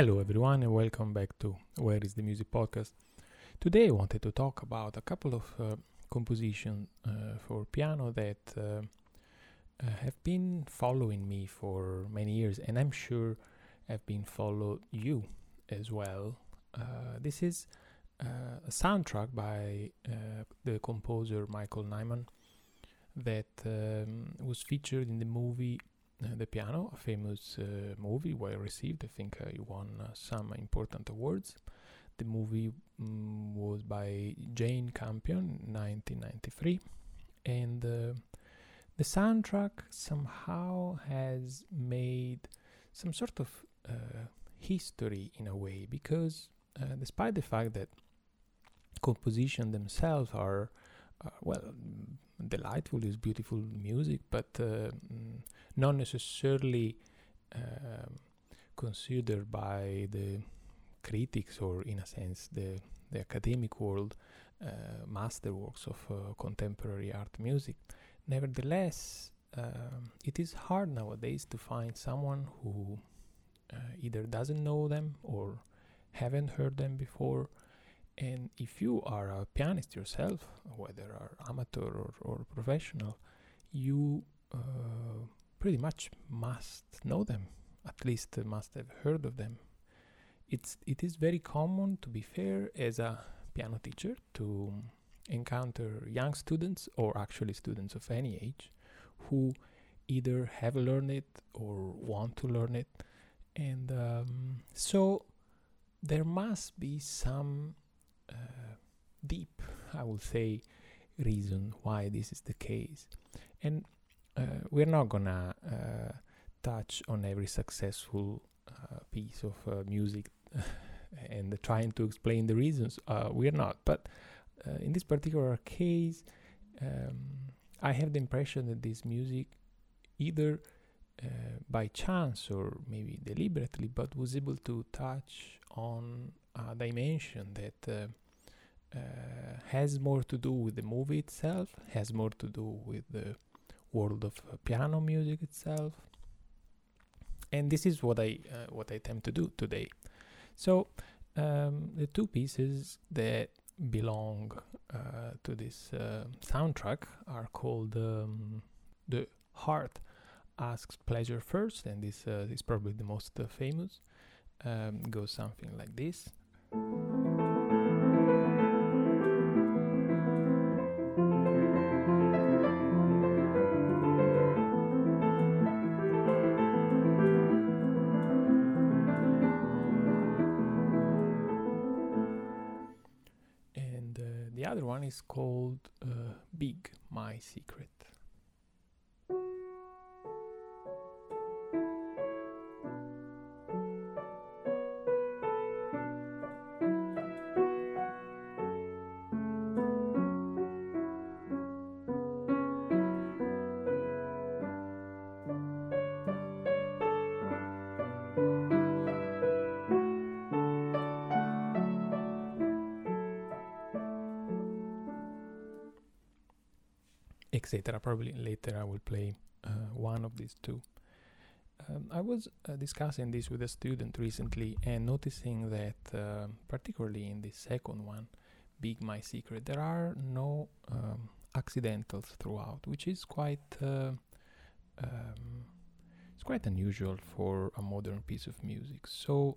Hello, everyone, and welcome back to Where is the Music podcast. Today, I wanted to talk about a couple of uh, compositions uh, for piano that uh, uh, have been following me for many years, and I'm sure have been followed you as well. Uh, this is uh, a soundtrack by the composer Michael Nyman that um, was featured in the movie the piano, a famous uh, movie, well received. I think uh, won some important awards. The movie mm, was by Jane Campion, 1993, and the soundtrack somehow has made some sort of uh, history in a way because uh, despite the fact that composition themselves are uh, well delightful is beautiful music but uh, mm, not necessarily um, considered by the critics or in a sense the the academic world uh, masterworks of uh, contemporary art music. Nevertheless um, it is hard nowadays to find someone who uh, either doesn't know them or haven't heard them before and if you are a pianist yourself, whether are amateur or, or professional, you uh, pretty much must know them. At least must have heard of them. It's it is very common, to be fair, as a piano teacher to encounter young students or actually students of any age who either have learned it or want to learn it, and um, so there must be some uh, deep, I would say, reason why this is the case. And uh, we're not gonna uh, touch on every successful piece of music and trying to explain the reasons. we're not, but in this particular case, um, I have the impression that this music either uh, by chance or maybe deliberately, but was able to touch on a dimension that uh, uh, has more to do with the movie itself, has more to do with the world of uh, piano music itself. And this is what I uh, what I attempt to do today. So um, the two pieces that belong uh, to this uh, soundtrack are called um, the heart asks pleasure first and this uh, is probably the most famous um, goes something like this called etc. Probably later I will play uh, one of these two. Um, I was uh, discussing this with a student recently and noticing that, uh, particularly in the second one, Big My Secret, there are no um, accidentals throughout, which is quite uh, um, it's quite unusual for a modern piece of music. So,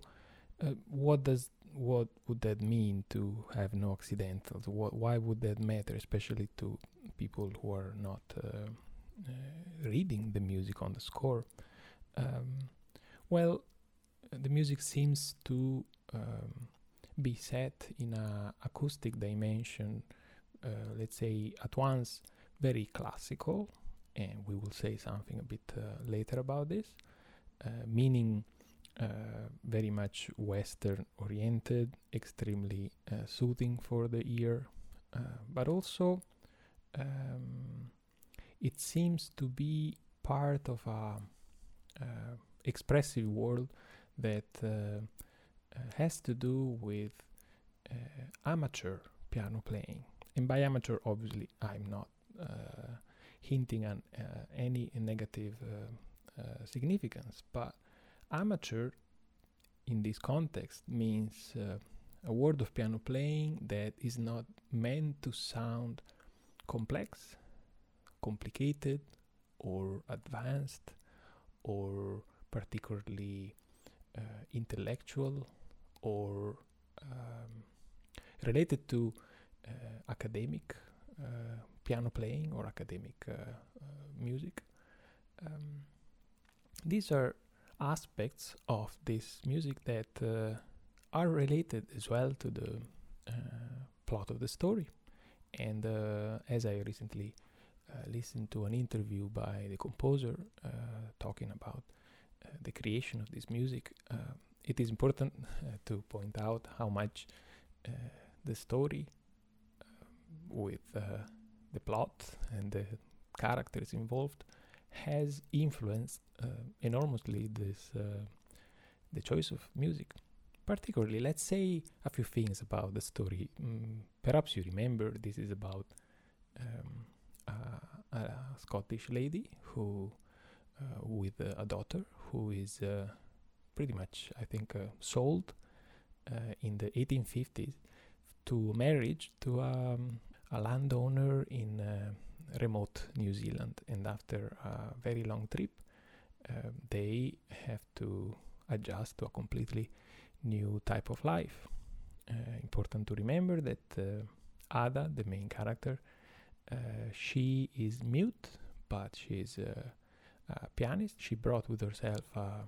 uh, what does what would that mean to have no accidentals? What, why would that matter, especially to people who are not uh, uh, reading the music on the score? Um, well, the music seems to um, be set in a acoustic dimension, uh, let's say at once very classical, and we will say something a bit uh, later about this, uh, meaning uh, very much Western oriented, extremely soothing for the ear, but also um, it seems to be part of a uh, expressive world that uh, has to do with amateur piano playing. And by amateur, obviously, I'm not hinting at any negative significance, but amateur in this context means uh, a word of piano playing that is not meant to sound complex, complicated, or advanced, or particularly uh, intellectual, or um, related to uh, academic uh, piano playing or academic uh, music. Um, these are aspects of this music that are related as well to the plot of the story. And as I recently uh, listened to an interview by the composer uh, talking about uh, the creation of this music, it is important to point out how much the story with the plot and the characters involved has influenced uh, enormously this uh, the choice of music particularly let's say a few things about the story. Mm, perhaps you remember this is about um, a, a, scottish lady who uh, with a daughter who is uh, pretty much i think uh, sold uh, in the 1850s to marriage to um, a landowner in uh, remote New Zealand, and after a very long trip, they have to adjust to a completely new type of life. Uh, important to remember that uh, Ada, the main character, uh, she is mute, but she is a, a, pianist. She brought with herself a,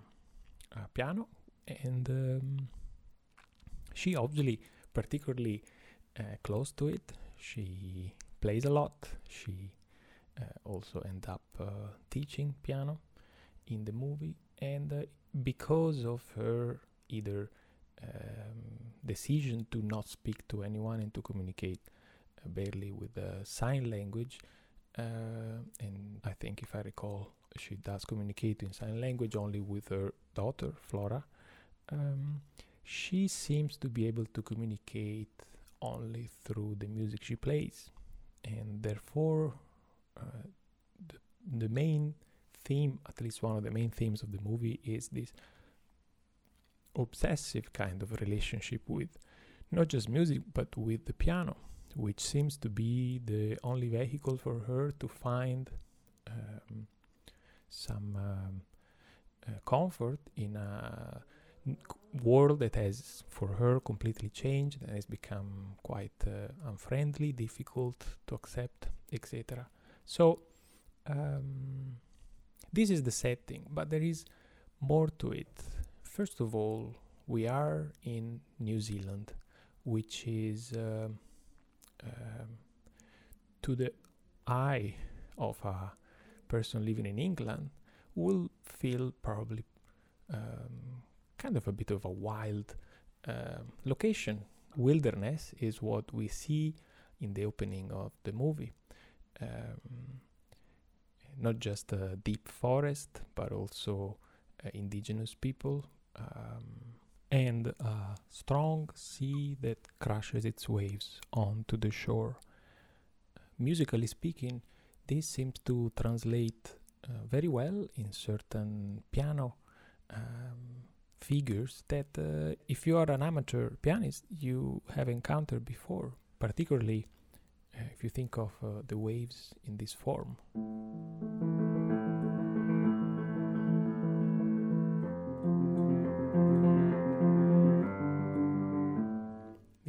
a piano, and um, she obviously particularly uh, close to it she plays a lot. She uh, also end up uh, teaching piano in the movie, and because of her either um, decision to not speak to anyone and to communicate uh, barely with the sign language, uh, and I think if I recall, she does communicate in sign language only with her daughter Flora. Um, she seems to be able to communicate only through the music she plays, and therefore, uh, the, the main theme, at least one of the main themes of the movie, is this obsessive kind of relationship with not just music but with the piano, which seems to be the only vehicle for her to find um, some um, uh, comfort in a world that has for her completely changed and has become quite uh, unfriendly difficult to accept etc so um, this is the setting but there is more to it first of all we are in new zealand which is uh, um, to the eye of a person living in england will feel probably um, kind of a bit of a wild uh, location. Wilderness is what we see in the opening of the movie. Um, not just a deep forest, but also uh, indigenous people um, and a strong sea that crashes its waves onto the shore. musically speaking, this seems to translate uh, very well in certain piano um, figures that uh, if you are an amateur pianist you have encountered before particularly uh, if you think of uh, the waves in this form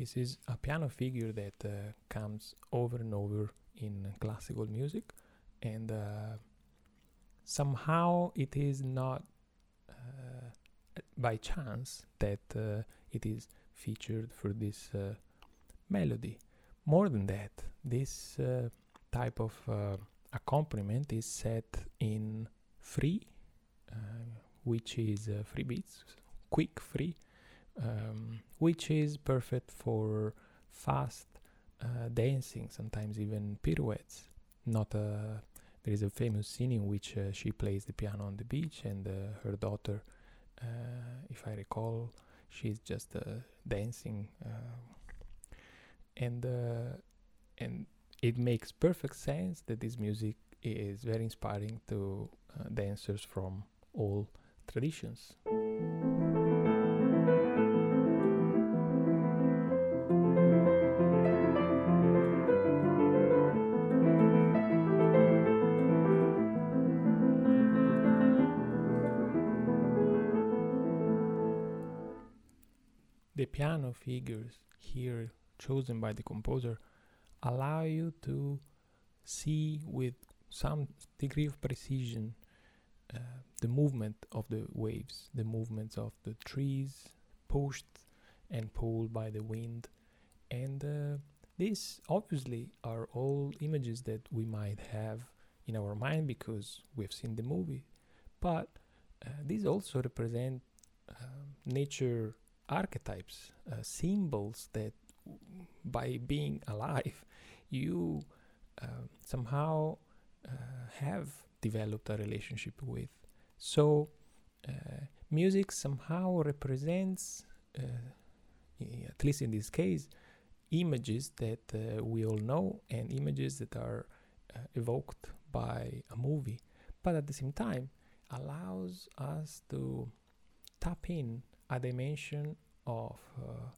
this is a piano figure that uh, comes over and over in classical music and uh, somehow it is not by chance that uh, it is featured for this uh, melody. More than that, this uh, type of uh, accompaniment is set in free, uh, which is uh, free beats, quick free, um, which is perfect for fast dancing, sometimes even pirouettes. Not a there is a famous scene in which she plays the piano on the beach and her daughter uh, if I recall, she's just uh, dancing, uh, and and it makes perfect sense that this music is very inspiring to dancers from all traditions. Figures here chosen by the composer allow you to see with some degree of precision uh, the movement of the waves, the movements of the trees pushed and pulled by the wind. And uh, these obviously are all images that we might have in our mind because we've seen the movie, but uh, these also represent uh, nature archetypes, uh, symbols that by being alive, you uh, somehow uh, have developed a relationship with. So, uh, music somehow represents, uh, at least in this case, images that we all know and images that are evoked by a movie, but at the same time allows us to tap in a dimension of uh,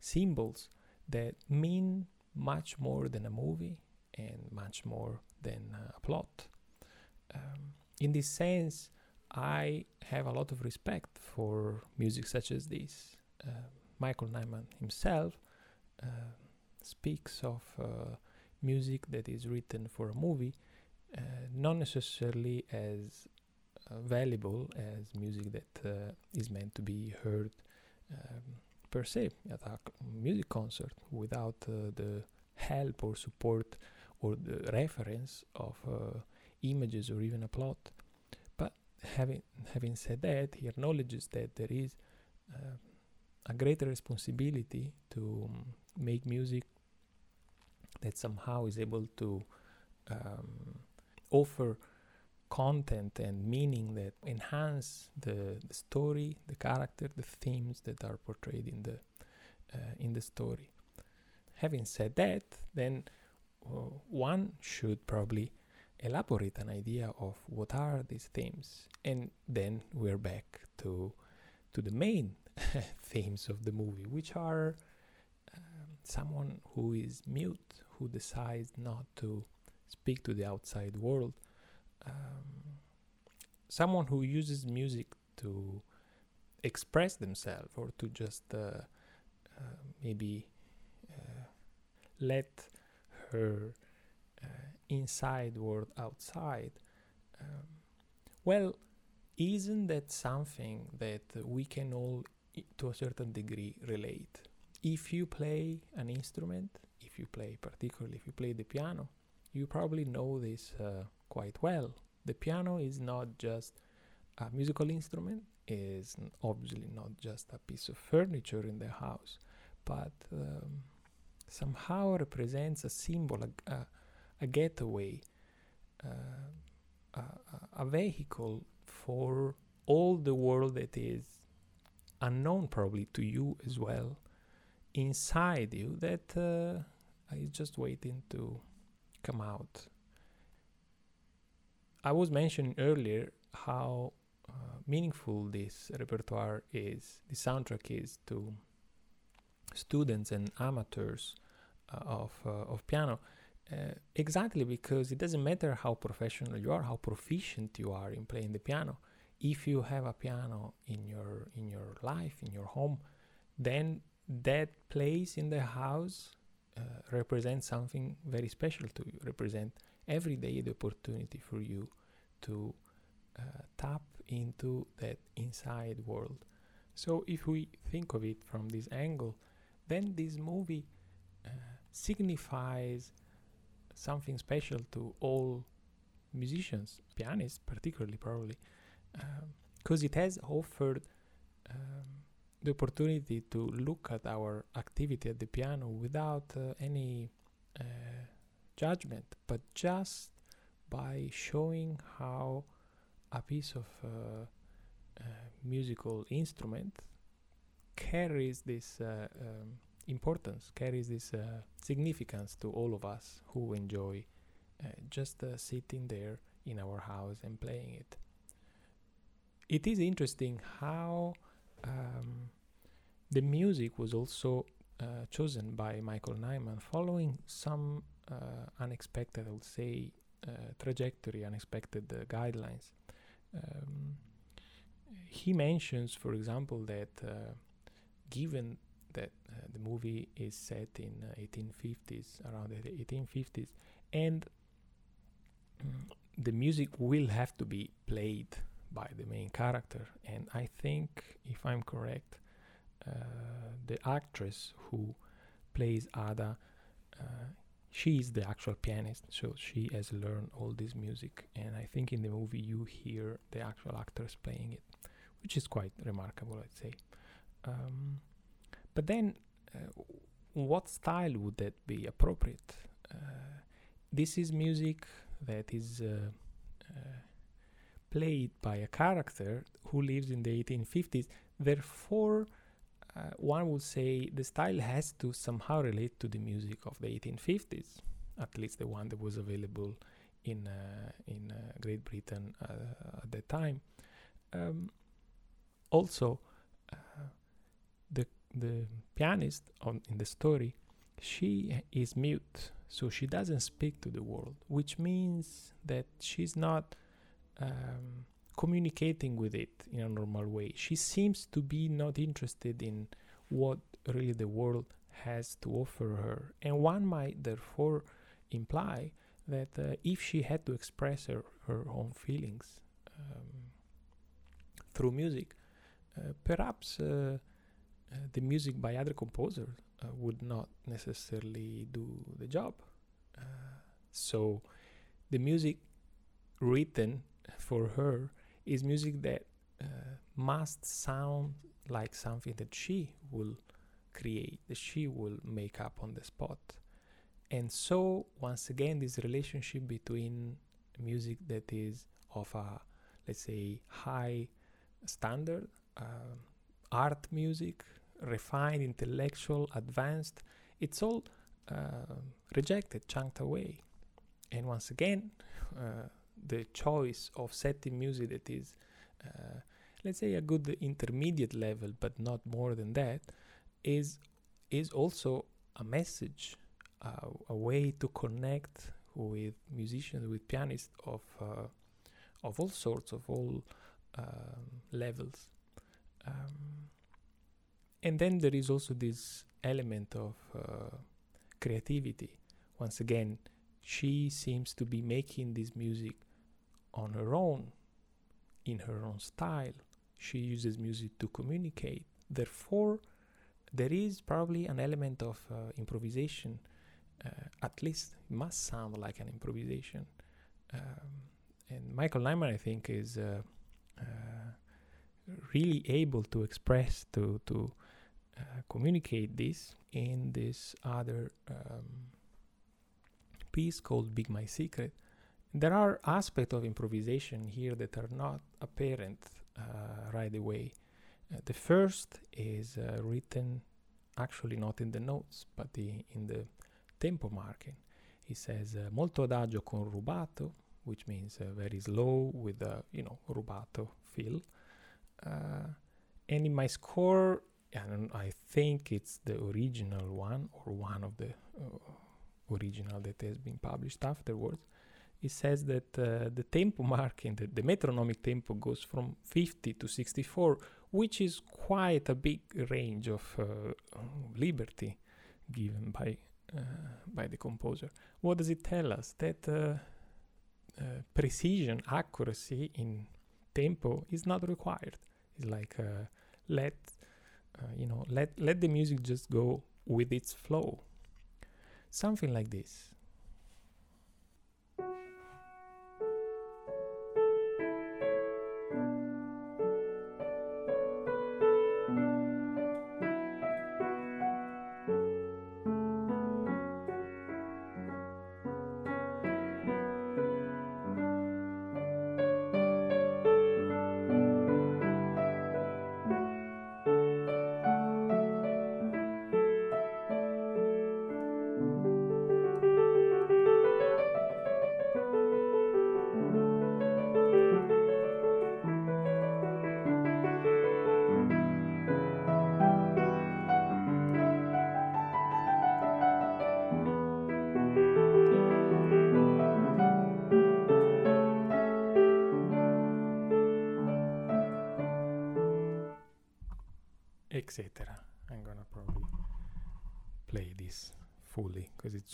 symbols that mean much more than a movie and much more than a plot. Um, in this sense, I have a lot of respect for music such as this. Uh, Michael Nyman himself uh, speaks of uh, music that is written for a movie, uh, not necessarily as valuable as music that uh, is meant to be heard um, per se at a music concert without the help or support or the reference of uh, images or even a plot. But having having said that, he acknowledges that there is uh, a greater responsibility to um, make music that somehow is able to um, offer content and meaning that enhance the, the, story, the character, the themes that are portrayed in the uh, in the story. Having said that, then uh, one should probably elaborate an idea of what are these themes, and then we're back to to the main themes of the movie, which are um, someone who is mute, who decides not to speak to the outside world, um, someone who uses music to express themselves or to just uh, uh, maybe uh, let her uh, inside world outside. Um, well, isn't that something that we can all, to a certain degree, relate? If you play an instrument, if you play, particularly if you play the piano, you probably know this uh, quite well. The piano is not just a musical instrument, is obviously not just a piece of furniture in the house, but um, somehow represents a symbol, a, a, a getaway, uh, a, a, vehicle for all the world that is unknown probably to you as well inside you that uh, is just waiting to come out. I was mentioning earlier how uh, meaningful this repertoire is, the soundtrack is to students and amateurs uh, of uh, of piano. Uh, exactly because it doesn't matter how professional you are, how proficient you are in playing the piano. If you have a piano in your in your life, in your home, then that place in the house uh, represents something very special to you. Represent every day the opportunity for you to uh, tap into that inside world. So if we think of it from this angle, then this movie uh, signifies something special to all musicians, pianists particularly, probably, because um, it has offered um, the opportunity to look at our activity at the piano without uh, any uh, judgment, but just by showing how a piece of uh, uh musical instrument carries this uh, um, importance, carries this uh, significance to all of us who enjoy uh, just uh, sitting there in our house and playing it. It is interesting how um, the music was also chosen by Michael Nyman following some unexpected, I would say, trajectory, unexpected guidelines. Um, he mentions, for example, that given that uh, the movie is set in 1850s, uh, around the 1850s, and mm, the music will have to be played by the main character. And I think, if I'm correct, uh, the actress who plays Ada, uh, she is the actual pianist, so she has learned all this music. And I think in the movie you hear the actual actors playing it, which is quite remarkable, I'd say. Um, but then, uh, what style would that be appropriate? Uh, this is music that is uh, uh, played by a character who lives in the 1850s. Therefore, uh, one would say the style has to somehow relate to the music of the 1850s, at least the one that was available in uh, in uh, Great Britain uh, at that time. Um, also, the the pianist on in the story, she is mute so she doesn't speak to the world, which means that she's not um, communicating with it in a normal way. She seems to be not interested in what really the world has to offer her. And one might therefore imply that uh, if she had to express her, her own feelings um, through music, uh, perhaps uh, uh the music by other composers uh, would not necessarily do the job. Uh, so the music written for her is music that uh, must sound like something that she will create, that she will make up on the spot. And so, once again, this relationship between music that is of a, let's say, high standard, uh, art music, refined, intellectual, advanced, it's all uh, rejected, chunked away. And once again, uh, the choice of setting music that is, uh, let's say, a good intermediate level, but not more than that, is is also a message, uh, a way to connect with musicians, with pianists of uh, of all sorts, of all um, levels. Um, and then there is also this element of uh, creativity. Once again, she seems to be making this music on her own, in her own style. She uses music to communicate. Therefore, there is probably an element of uh, improvisation. Uh, at least it must sound like an improvisation. Um, and Michael Nyman, I think, is uh, uh really able to express to to uh, communicate this in this other um, piece called Big My Secret. There are aspects of improvisation here that are not apparent uh, right away. Uh, the first is uh, written actually not in the notes but the, in the tempo marking. He says uh, molto adagio con rubato, which means uh, very slow with a you know rubato feel. and in my score, and I think it's the original one or one of the uh, original that has been published afterwards. It says that uh, the tempo marking, the, the metronomic tempo goes from 50 to 64, which is quite a big range of uh, liberty given by uh, by the composer. What does it tell us? That uh, uh, precision, accuracy in tempo is not required. It's like let uh, you know let let the music just go with its flow something like this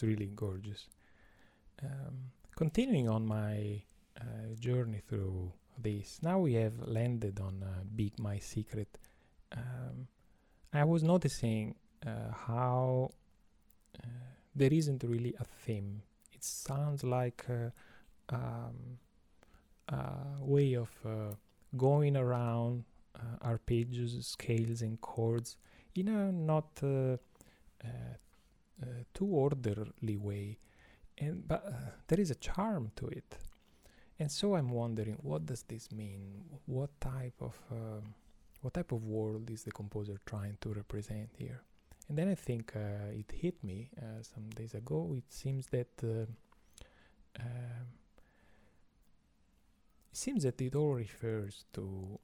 really gorgeous. Um, continuing on my uh, journey through this, now we have landed on uh, Big My Secret. Um, I was noticing uh, how uh, there isn't really a theme. It sounds like a, um, a way of uh, going around uh, arpeggios, scales, and chords in a not uh, uh, too orderly way. And but there is a charm to it. And so I'm wondering, what does this mean? What type of what type of world is the composer trying to represent here? And then I think uh, it hit me uh, some days ago. It seems that uh, um, it seems that it all refers to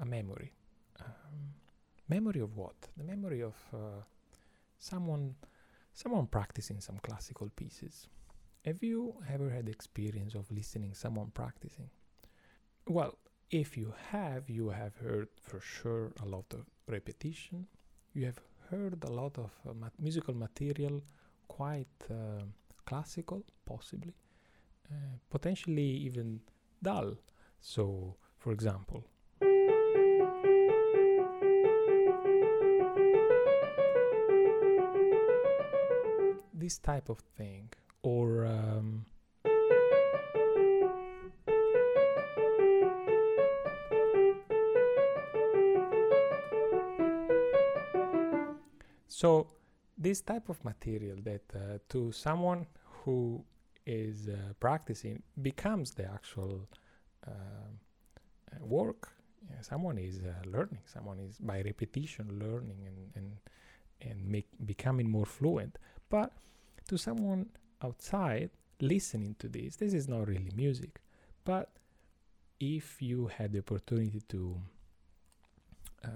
a memory. Um, memory of what? The memory of someone someone practicing some classical pieces. Have you ever had experience of listening someone practicing? Well, if you have, you have heard for sure a lot of repetition. You have heard a lot of uh, mat- musical material, quite uh, classical, possibly, uh, potentially even dull. So, for example, this type of thing, or um, So this type of material that uh, to someone who is uh, practicing becomes the actual uh, work. Yeah, someone is uh, learning. Someone is by repetition learning and and and make becoming more fluent. But to someone outside listening to this, this is not really music. But if you had the opportunity to uh,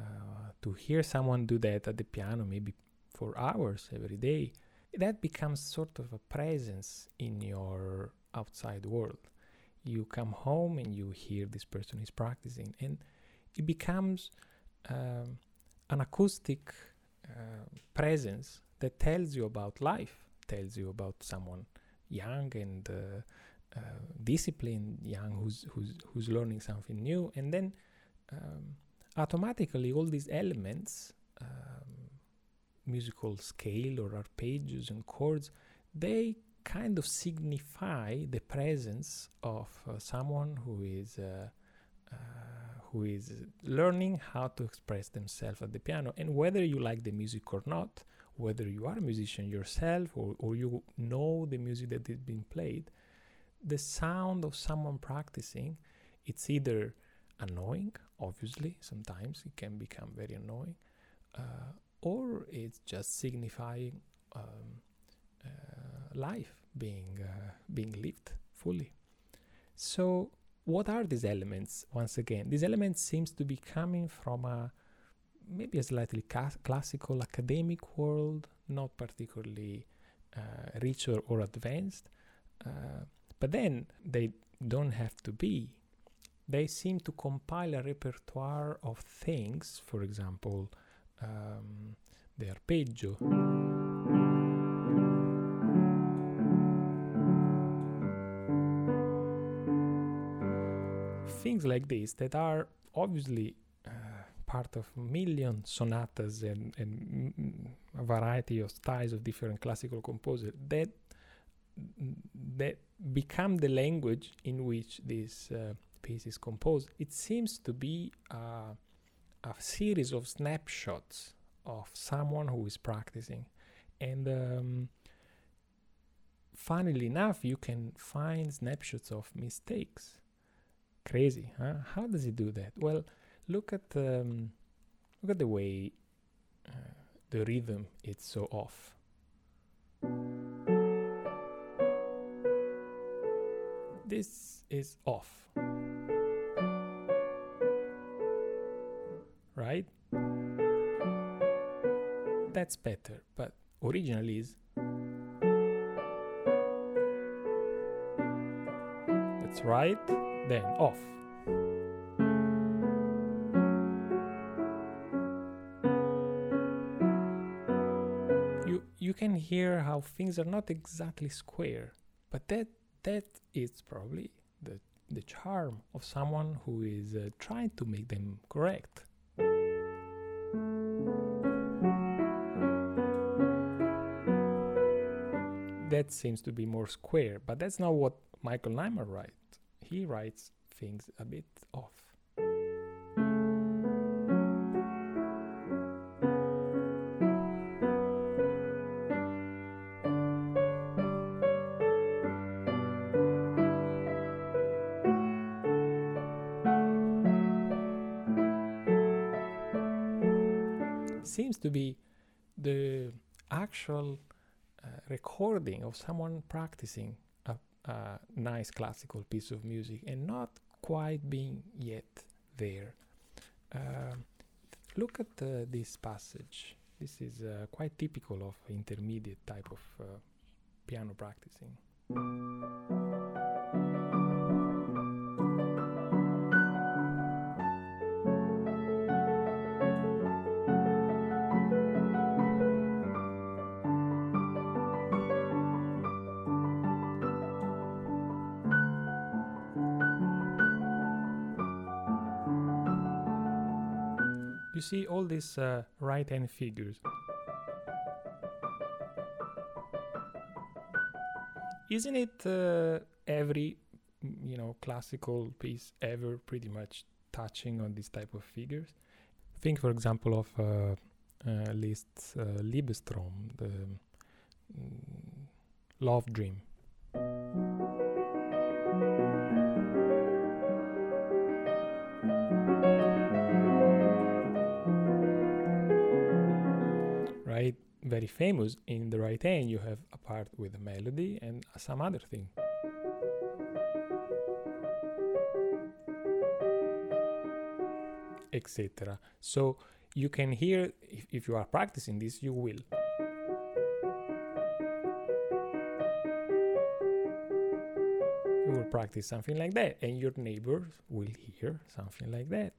to hear someone do that at the piano, maybe for hours every day, that becomes sort of a presence in your outside world. You come home and you hear this person is practicing, and it becomes um, an acoustic uh, presence that tells you about life, tells you about someone young and uh, uh, disciplined, young who's who's who's learning something new, and then um, automatically all these elements um, musical scale or arpeggios and chords, they kind of signify the presence of uh, someone who is uh, uh, who is learning how to express themselves at the piano. And whether you like the music or not, whether you are a musician yourself or, or you know the music that is being played, the sound of someone practicing, it's either annoying, obviously, sometimes it can become very annoying, uh, or it's just signifying um, uh, life being uh, being lived fully. So, what are these elements? Once again, these elements seems to be coming from a maybe a slightly ca- classical academic world, not particularly uh, rich or, or advanced. Uh, but then they don't have to be. They seem to compile a repertoire of things, for example, um, the arpeggio. Things like this that are obviously part of million sonatas and, and a variety of styles of different classical composers that that become the language in which this uh, piece is composed. It seems to be uh, a series of snapshots of someone who is practicing. And um, funnily enough you can find snapshots of mistakes. Crazy huh? How does he do that? Well look at um, look at the way uh, the rhythm is so off this is off right? That's better, but originally is that's right, then off. Can hear how things are not exactly square, but that that is probably the the charm of someone who is uh, trying to make them correct. That seems to be more square, but that's not what Michael Nyman writes. He writes things a bit off. To be the actual uh, recording of someone practicing a, a, nice classical piece of music and not quite being yet there. Uh, look at uh, this passage. This is uh, quite typical of intermediate type of uh, piano practicing. Uh, right hand figures. Isn't it uh, every you know classical piece ever pretty much touching on this type of figures? Think, for example, of uh, uh Liszt's uh, Liebestraum, the mm, love dream. Very famous in the right hand. You have a part with a melody and some other thing. Etc so you can hear if, if you are practicing this you will. You will practice something like that and your neighbors will hear something like that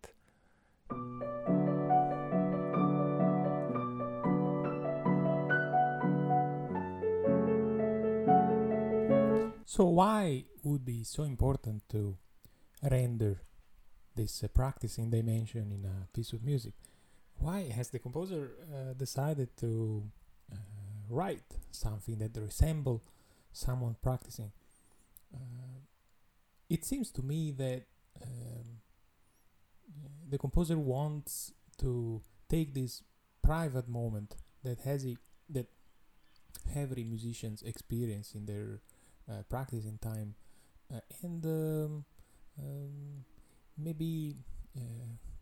So why would be so important to render this uh, practicing dimension in a piece of music? Why has the composer uh, decided to uh, write something that resemble someone practicing? Uh, it seems to me that um, the composer wants to take this private moment that has a, that every musicians experience in their uh, practicing time uh, and um, um, maybe uh,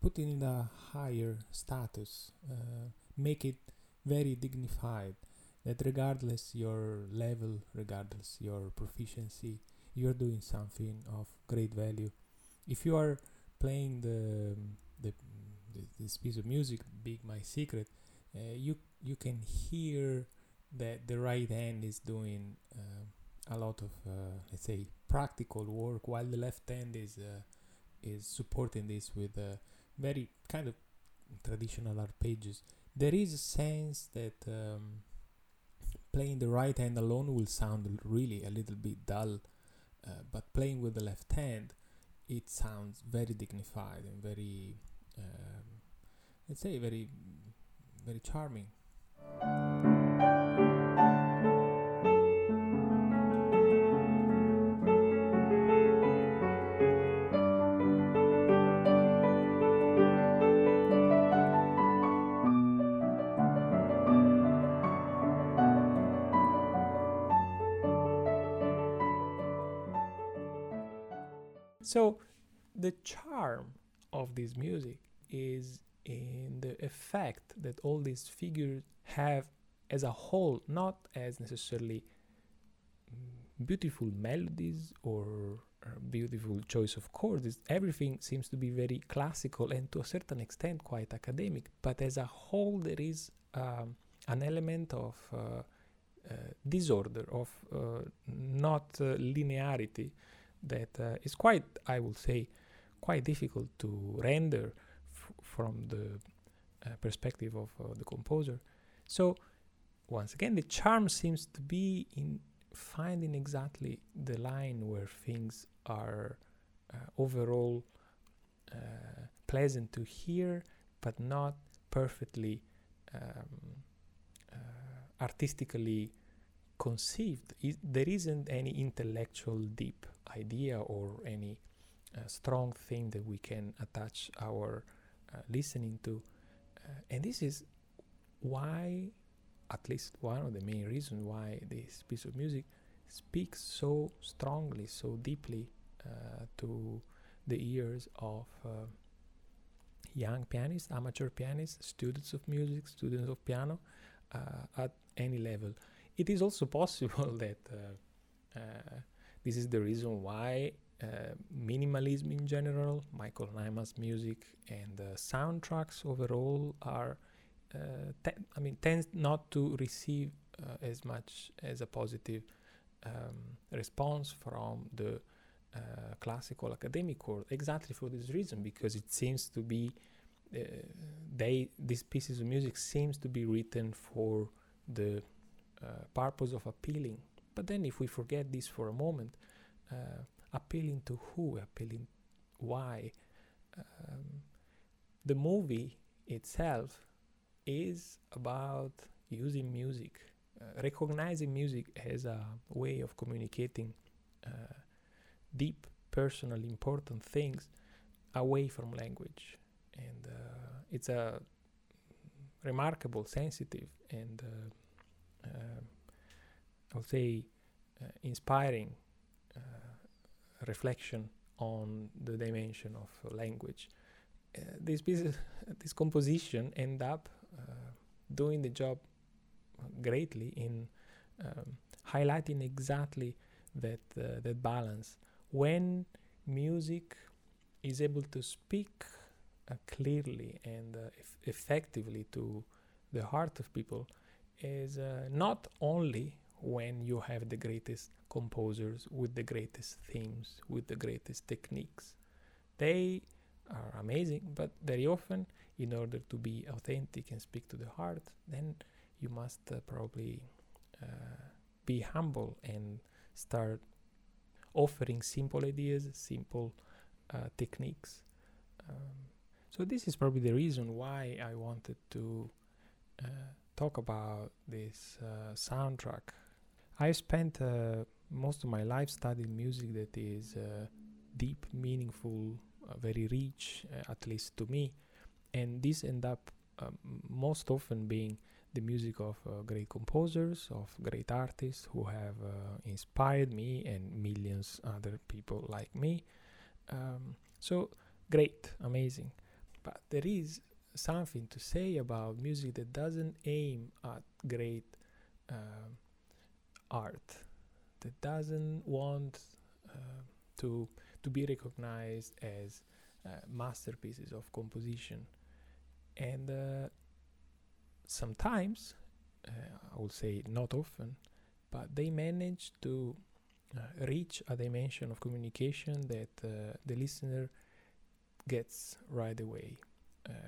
put it in a higher status make it very dignified that regardless your level regardless your proficiency you're doing something of great value. If you are playing the the, the this piece of music big my secret uh, you you can hear that the right hand is doing uh, a lot of uh, let's say practical work while the left hand is uh, is supporting this with uh, very kind of traditional arpeggios there is a sense that um, playing the right hand alone will sound really a little bit dull uh, but playing with the left hand it sounds very dignified and very um, let's say very very charming this music is in the effect that all these figures have as a whole, not as necessarily beautiful melodies or beautiful choice of chords. Everything seems to be very classical and to a certain extent quite academic, but as a whole, there is um, an element of uh, uh, disorder, of uh, not uh, linearity that uh, is quite, I will say, quite difficult to render f- from the uh, perspective of uh, the composer. So, once again, the charm seems to be in finding exactly the line where things are uh, overall uh, pleasant to hear, but not perfectly um, uh, artistically conceived. It, there isn't any intellectual deep idea or any uh, strong thing that we can attach our uh, listening to. Uh, and this is why, at least one of the main reasons why this piece of music speaks so strongly, so deeply uh, to the ears of uh, young pianists, amateur pianists, students of music, students of piano uh, at any level. It is also possible that this is the reason why uh, minimalism in general, Michael Nyman's music, and uh, soundtracks overall are, uh, te- I mean, tends not to receive as much as a positive um, response from the uh, classical academic world exactly for this reason because it seems to be uh, they these pieces of music seems to be written for the uh, purpose of appealing. But then if we forget this for a moment uh, appealing to who appealing why um, the movie itself is about using music uh, recognizing music as a way of communicating uh, deep, personal, important things away from language. And uh, it's a remarkable, sensitive, and uh, uh, I would say uh, inspiring reflection on the dimension of language. this piece, this composition end up doing the job greatly in um, highlighting exactly that uh, that balance when music is able to speak uh, clearly and uh, effectively to the heart of people is uh, not only when you have the greatest composers with the greatest themes with the greatest techniques they are amazing but very often in order to be authentic and speak to the heart then you must uh, probably uh, be humble and start offering simple ideas, simple uh, techniques. Um, so this is probably the reason why I wanted to uh, talk about this uh, soundtrack. I spent uh, most of my life studying music that is deep, meaningful, very rich, at least to me, and this end up um, most often being the music of uh, great composers, of great artists who have uh, inspired me and millions other people like me. Um, so great, amazing. But there is something to say about music that doesn't aim at great uh, art, that doesn't want uh, to to be recognized as uh, masterpieces of composition, and uh, sometimes, uh, I would say not often, but they manage to uh, reach a dimension of communication that uh, the listener gets right away.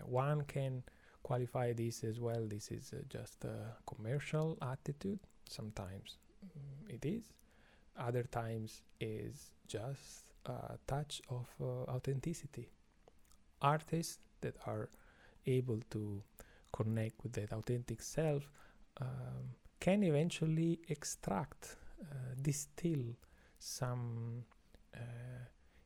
One can qualify this as well. This is just a commercial attitude. Sometimes it is. Other times is just a touch of uh, authenticity. Artists that are able to connect with that authentic self um, can eventually extract, uh, distill some uh,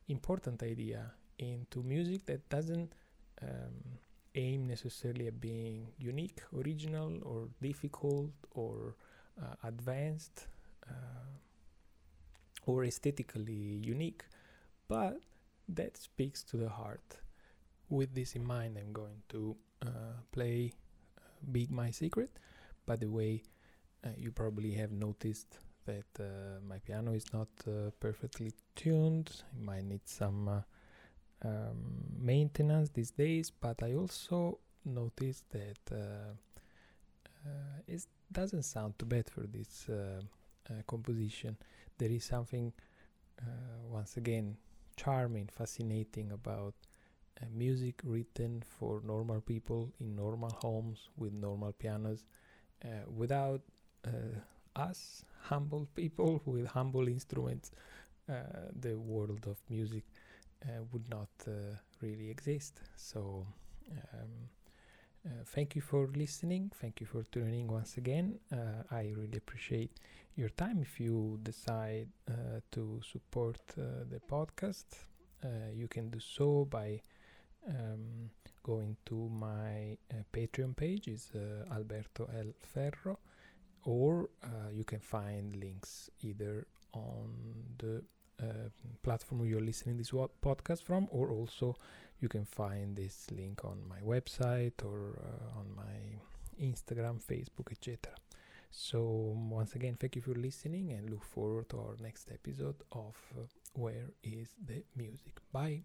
important idea into music that doesn't um, aim necessarily at being unique, original, or difficult, or uh, advanced, uh, or aesthetically unique, but that speaks to the heart. With this in mind, I'm going to uh, play uh, Big My Secret. By the way, uh, you probably have noticed that my piano is not perfectly tuned. It might need some um, maintenance these days, but I also noticed that uh, uh, it doesn't sound too bad for this uh, composition. There is something, once again, charming, fascinating about music written for normal people in normal homes with normal pianos Uh, without uh, us, humble people with humble instruments, uh, the world of music uh, would not really exist. So. Um, uh, thank you for listening. Thank you for tuning once again. Uh, I really appreciate your time. If you decide uh, to support the podcast, you can do so by um, going to my Patreon page, is Alberto L Ferro, or you can find links either on the uh, platform you're listening this podcast from, or also you can find this link on my website or uh, on my Instagram, Facebook, etc. So, once again, thank you for listening and look forward to our next episode of uh, Where is the Music. Bye.